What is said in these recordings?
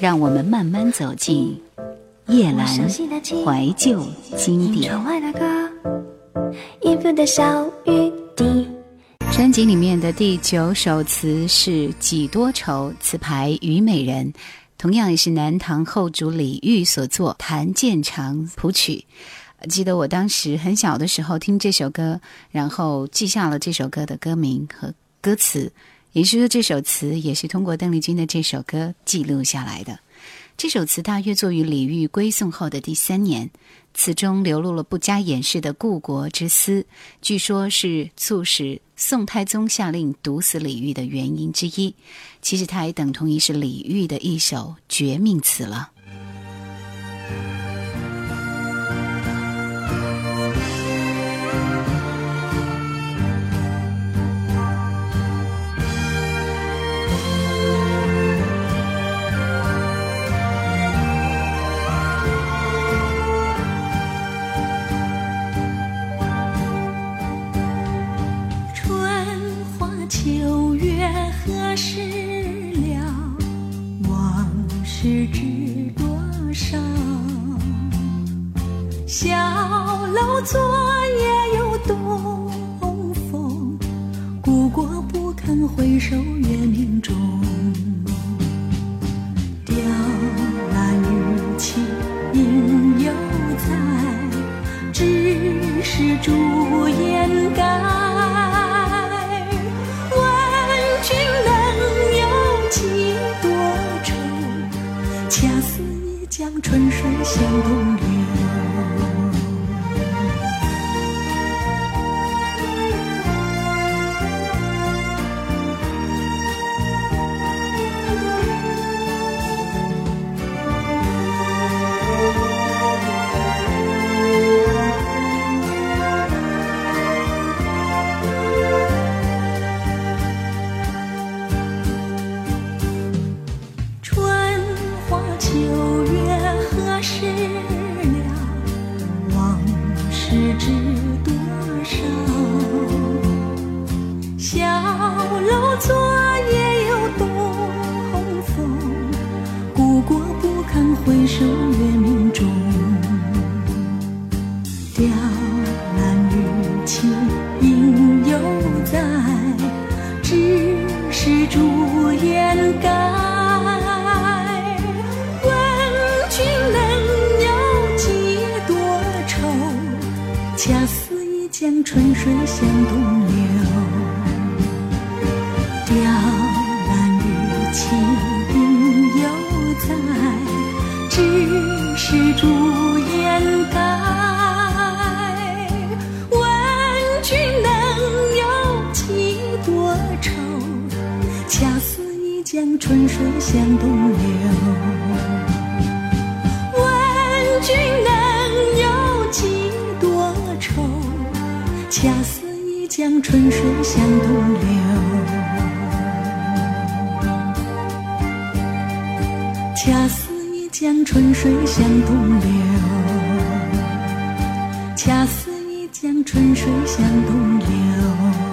让我们慢慢走进叶阑怀旧经典。专辑里面的第九首词是《几多愁》，词牌虞美人，同样也是南唐后主李煜所作，谭健常谱曲。记得我当时很小的时候听这首歌，然后记下了这首歌的歌名和歌词。也是说，这首词也是通过邓丽君的这首歌记录下来的。这首词大约作于李煜归宋后的第三年，词中流露了不加掩饰的故国之思，据说是促使宋太宗下令毒死李煜的原因之一。其实，它也等同于是李煜的一首绝命词了。小楼昨夜有东风，故国不堪回首月明中。雕栏玉砌应犹在，只是朱颜改春水向东流。昨夜又东风故国不堪回首月明中雕栏玉砌应犹在。只是朱颜改问君能有几多愁恰似一江春水向东。烛掩盖。问君能有几多愁？恰似一江春水向东流。问君能有几多愁？恰似一江春水向东流。恰似。江春水向东流，恰似一江春水向东流。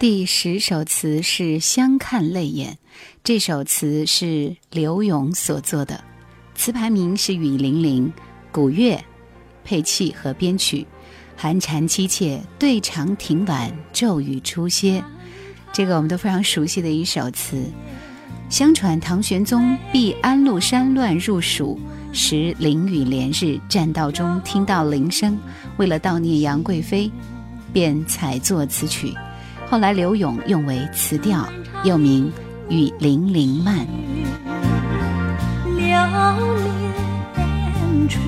第十首词是《相看泪眼》，这首词是刘永所作的，词牌名是《雨霖铃》，古乐配器和编曲，寒蝉凄切，对长亭晚，骤雨初歇。这个我们都非常熟悉的一首词。相传唐玄宗避安禄山乱入蜀时，淋雨连日，栈道中听到铃声，为了悼念杨贵妃，便采作此曲。后来柳永用为词调，又名《雨霖铃慢》。流连处，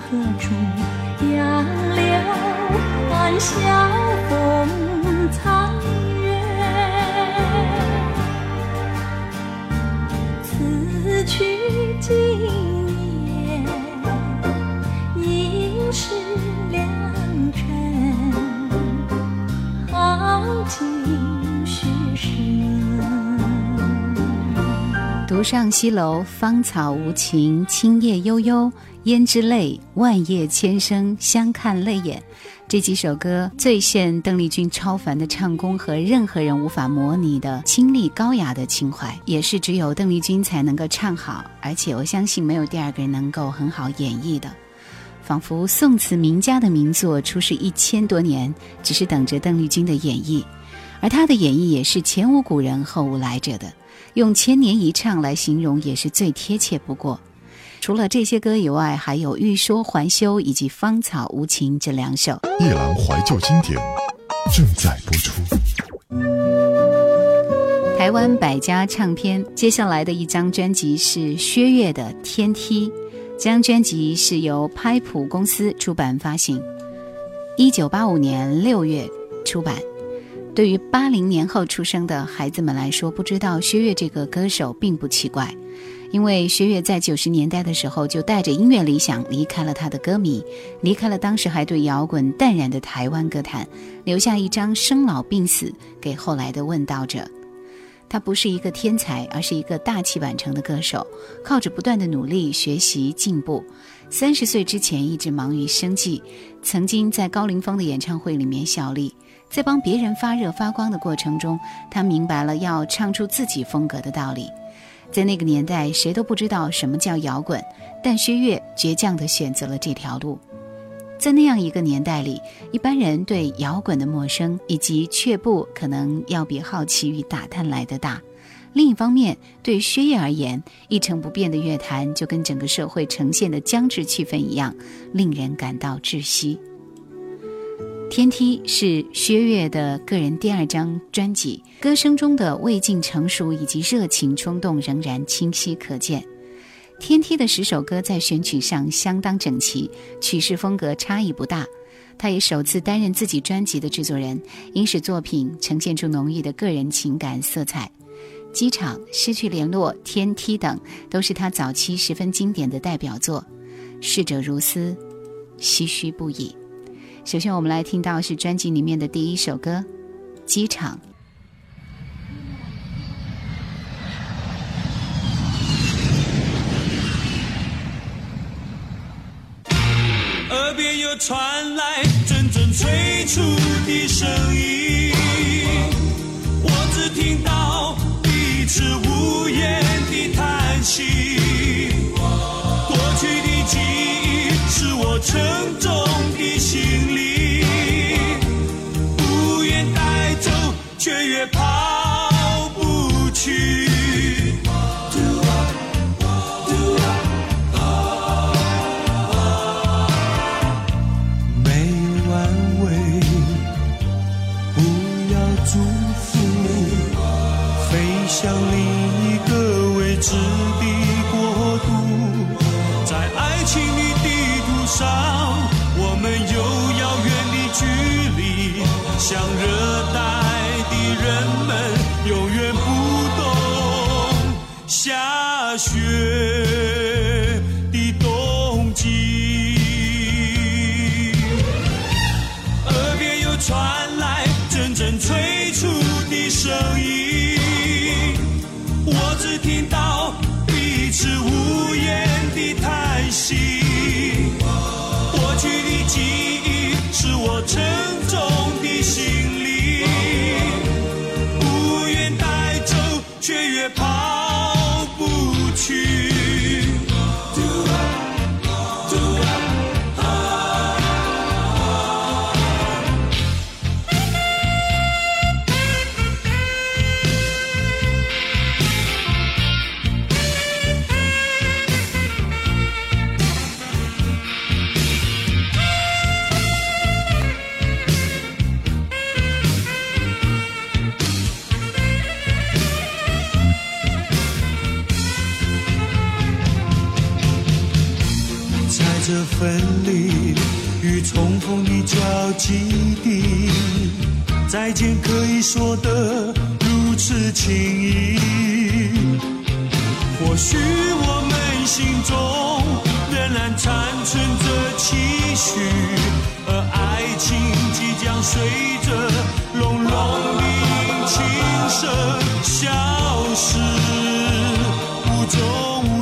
何处？杨柳暗笑风残月，此去经年，应是良辰，好景独上西楼，芳草无情，青叶悠悠，胭脂泪，万叶千声相看泪眼。这几首歌最现邓丽君超凡的唱功和任何人无法模拟的清丽高雅的情怀，也是只有邓丽君才能够唱好，而且我相信没有第二个人能够很好演绎的。仿佛宋词名家的名作出世一千多年，只是等着邓丽君的演绎，而她的演绎也是前无古人后无来者的。用千年一唱来形容也是最贴切不过。除了这些歌以外，还有《欲说还休》以及《芳草无情》这两首。夜郎怀旧经典正在播出。台湾百家唱片接下来的一张专辑是薛岳的《天梯》，这张专辑是由拍普公司出版发行，一九八五年六月出版。对于八零年后出生的孩子们来说，不知道薛岳这个歌手并不奇怪，因为薛岳在九十年代的时候就带着音乐理想离开了他的歌迷，离开了当时还对摇滚淡然的台湾歌坛，留下一张生老病死给后来的问道者。他不是一个天才，而是一个大器晚成的歌手，靠着不断的努力、学习、进步。三十岁之前一直忙于生计，曾经在高凌风的演唱会里面效力。在帮别人发热发光的过程中，他明白了要唱出自己风格的道理。在那个年代，谁都不知道什么叫摇滚，但薛岳倔强地选择了这条路。在那样一个年代里，一般人对摇滚的陌生以及却步，可能要比好奇与打探来的大。另一方面，对薛岳而言，一成不变的乐坛就跟整个社会呈现的僵滞气氛一样，令人感到窒息。《天梯》是薛岳的个人第二张专辑，歌声中的未尽成熟以及热情冲动仍然清晰可见。《天梯》的十首歌在选曲上相当整齐，曲式风格差异不大。他也首次担任自己专辑的制作人，因使作品呈现出浓郁的个人情感色彩。《机场》《失去联络》《天梯》等都是他早期十分经典的代表作。逝者如斯，唏嘘不已。首先，我们来听到是专辑里面的第一首歌《机场》。耳边又传来阵阵催促的声音，我只听到彼此无言的叹息。过去的记忆是我成长这分离与重逢的交集地，再见可以说得如此轻易。或许我们心中仍然残存着期许，而爱情即将随着隆隆的琴声消失，无踪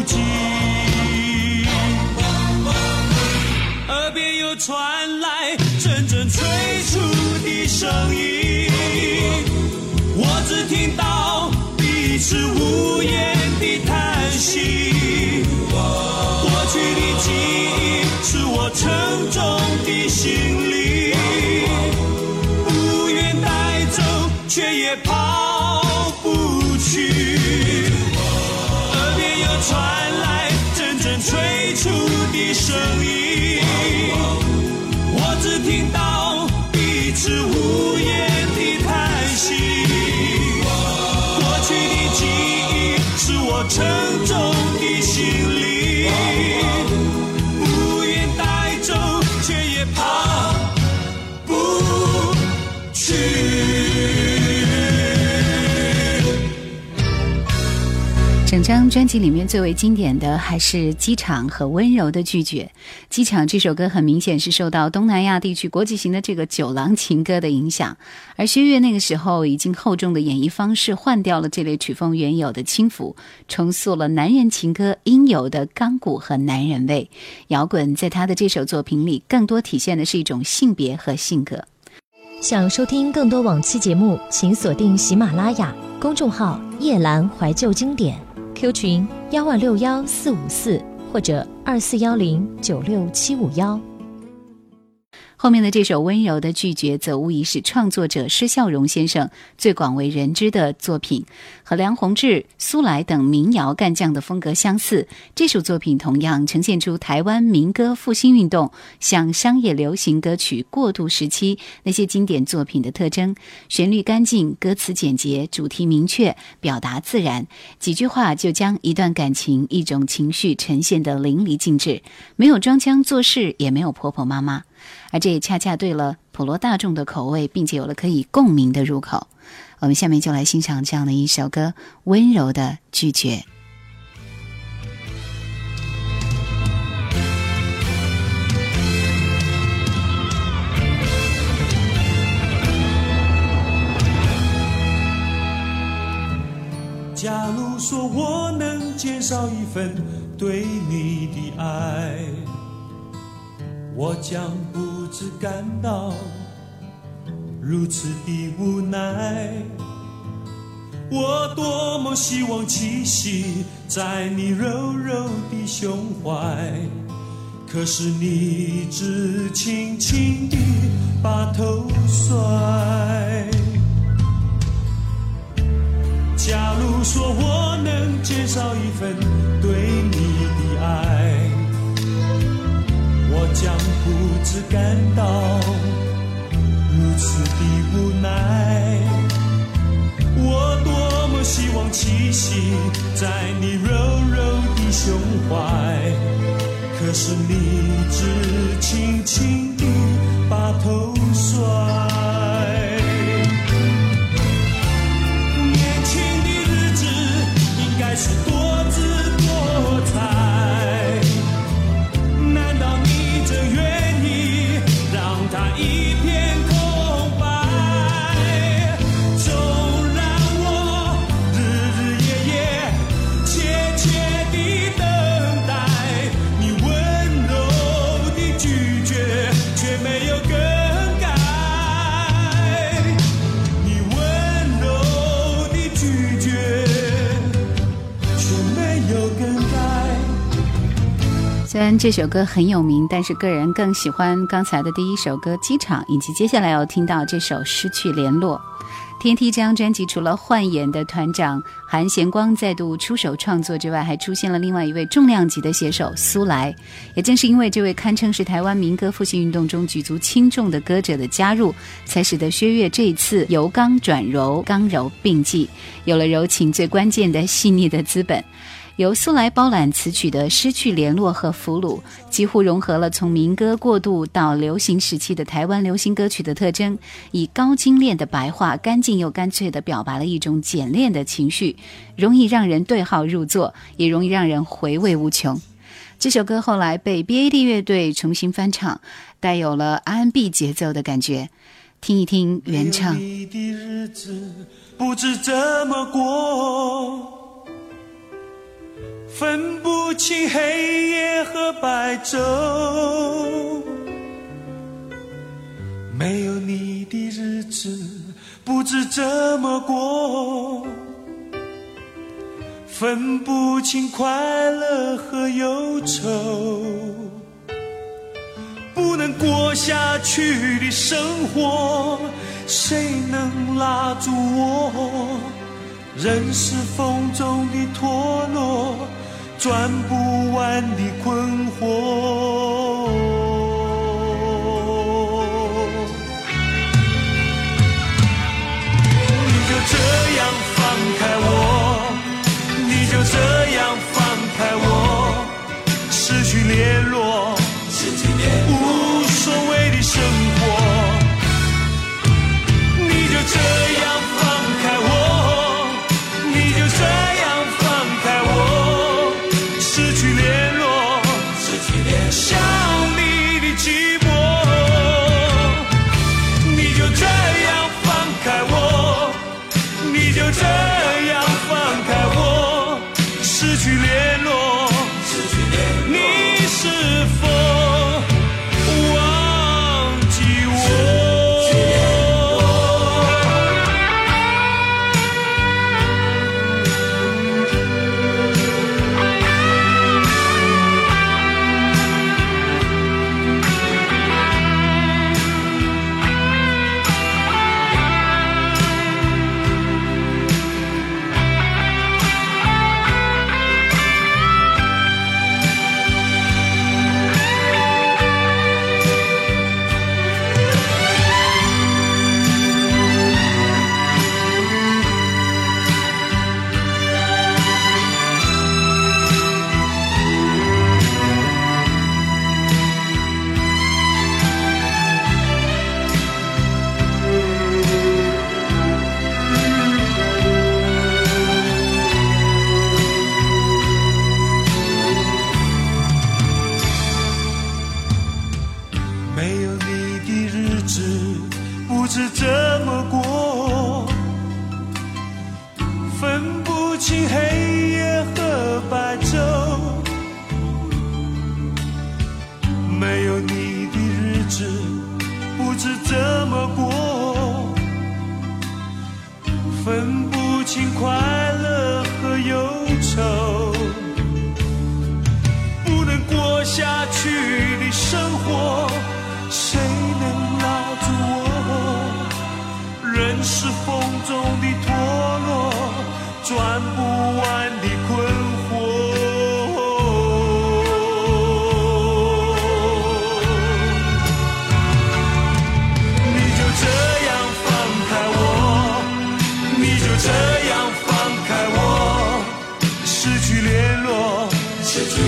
听到彼此无言的叹息。过去的记忆是我沉重的行李，不愿带走，却也抛不去。耳边又传来阵阵催促的声音，整张专辑里面最为经典的还是《机场》和《温柔的拒绝》。《机场》这首歌很明显是受到东南亚地区国际型的这个酒廊情歌的影响，而薛岳那个时候已经厚重的演绎方式换掉了这类曲风原有的轻浮，重塑了男人情歌应有的钢骨和男人味。摇滚在他的这首作品里，更多体现的是一种性别和性格。想收听更多往期节目，请锁定喜马拉雅公众号“夜阑怀旧经典 ”，Q 群幺二六幺四五四或者二四幺零九六七五幺。后面的这首温柔的拒绝，则无疑是创作者施孝荣先生最广为人知的作品，和梁鸿志、苏来等民谣干将的风格相似。这首作品同样呈现出台湾民歌复兴运动向商业流行歌曲过渡时期那些经典作品的特征：旋律干净，歌词简洁，主题明确，表达自然，几句话就将一段感情、一种情绪呈现得淋漓尽致，没有装腔作势，也没有婆婆妈妈。而这也恰恰对了普罗大众的口味，并且有了可以共鸣的入口。我们下面就来欣赏这样的一首歌《温柔的拒绝》。假如说我能减少一份对你的爱，我将不知感到如此的无奈。我多么希望栖息在你柔柔的胸怀，可是你只轻轻地把头甩。假如说我能减少一份对将不知感到如此的无奈。我多么希望栖息在你柔柔的胸怀，可是你只轻轻地把头甩。这首歌很有名，但是个人更喜欢刚才的第一首歌《机场》，以及接下来要听到这首《失去联络》。TNT 这张专辑除了换演的团长韩贤光再度出手创作之外，还出现了另外一位重量级的写手苏来。也正是因为这位堪称是台湾民歌复兴运动中举足轻重的歌者的加入，才使得薛岳这一次由刚转柔，刚柔并济，有了柔情最关键的细腻的资本。由苏来包揽词曲的《失去联络》和《俘虏》，几乎融合了从民歌过渡到流行时期的台湾流行歌曲的特征，以高精炼的白话，干净又干脆地表达了一种简练的情绪，容易让人对号入座，也容易让人回味无穷。这首歌后来被 B.A.D 乐队重新翻唱，带有了 R N B 节奏的感觉。听一听原唱。你的日子不知怎么过，分不清黑夜和白昼。没有你的日子不知怎么过，分不清快乐和忧愁。不能过下去的生活，谁能拉住我？人是风中的陀螺，转不完的困惑。你就这样放开我，你就这样放开我，失去联络。失去联络不知怎么过，分不清黑夜和白昼。没有你的日子不知怎么过，分不清快乐和忧愁。不能过下去的生活，中的陀螺，转不完的困惑。你就这样放开我，你就这样放开我，失去联络。无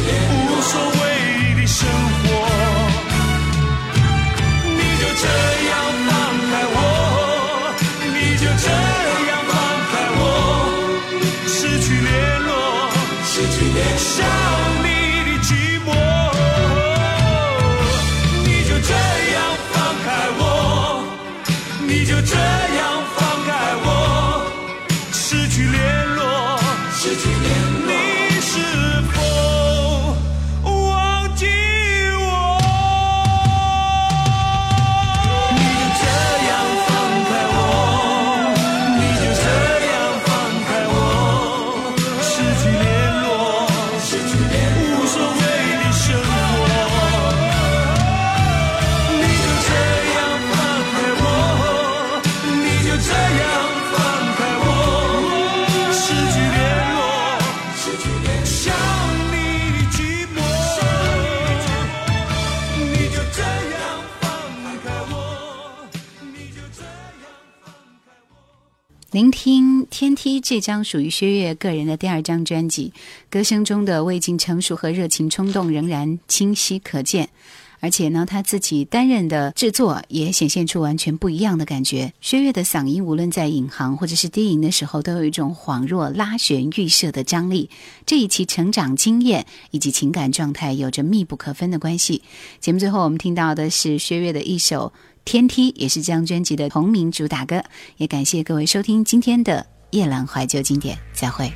这张属于薛岳个人的第二张专辑，歌声中的未尽成熟和热情冲动仍然清晰可见。而且呢，他自己担任的制作也显现出完全不一样的感觉。薛岳的嗓音，无论在引吭或者是低吟的时候，都有一种恍若拉弦预设的张力。这一期成长经验以及情感状态有着密不可分的关系。节目最后，我们听到的是薛岳的一首《天梯》，也是这张专辑的同名主打歌。也感谢各位收听今天的夜阑怀旧经典，再会。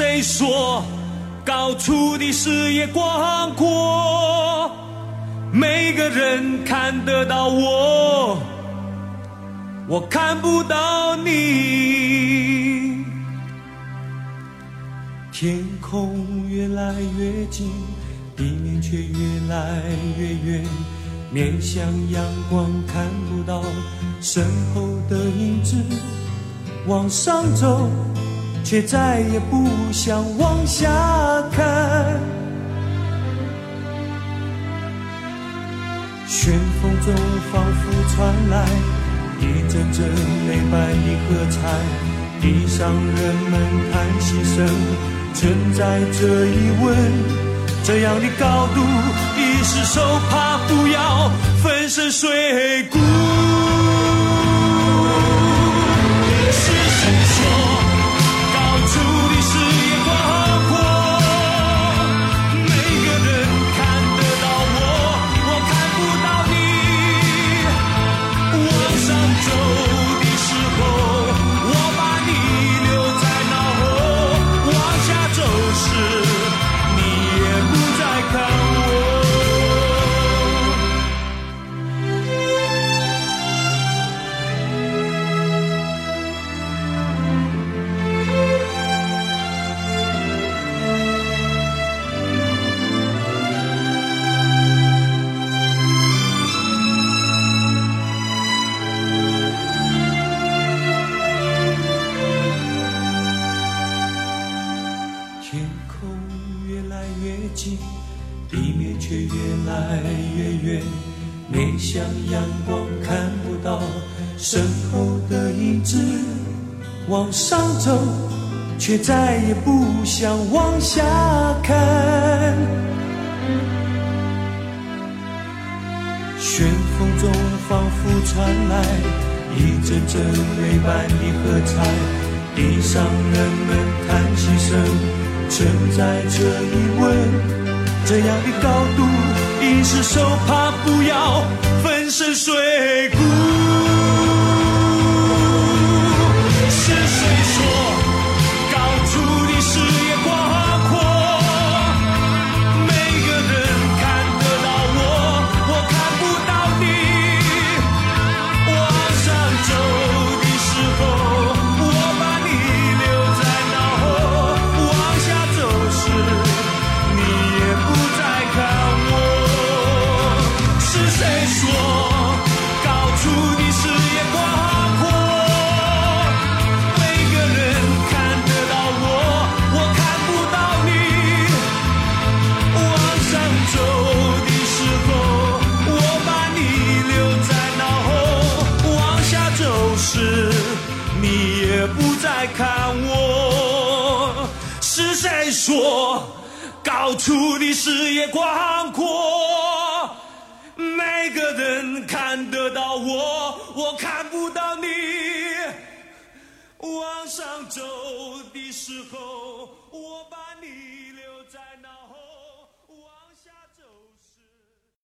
谁说高处的视野广阔？每个人看得到我，我看不到你。天空越来越近，地面却越来越远。面向阳光看不到身后的影子，往上走。却再也不想往下看。旋风中仿佛传来一阵阵泪般的喝彩，地上人们叹息声存在着疑问。这样的高度，一失手怕不要粉身碎骨。是谁说？再也不想往下看。旋风中仿佛传来一阵阵美般的喝彩，地上人们叹息声存在着疑问。这样的高度，一失手怕不要粉身碎骨。视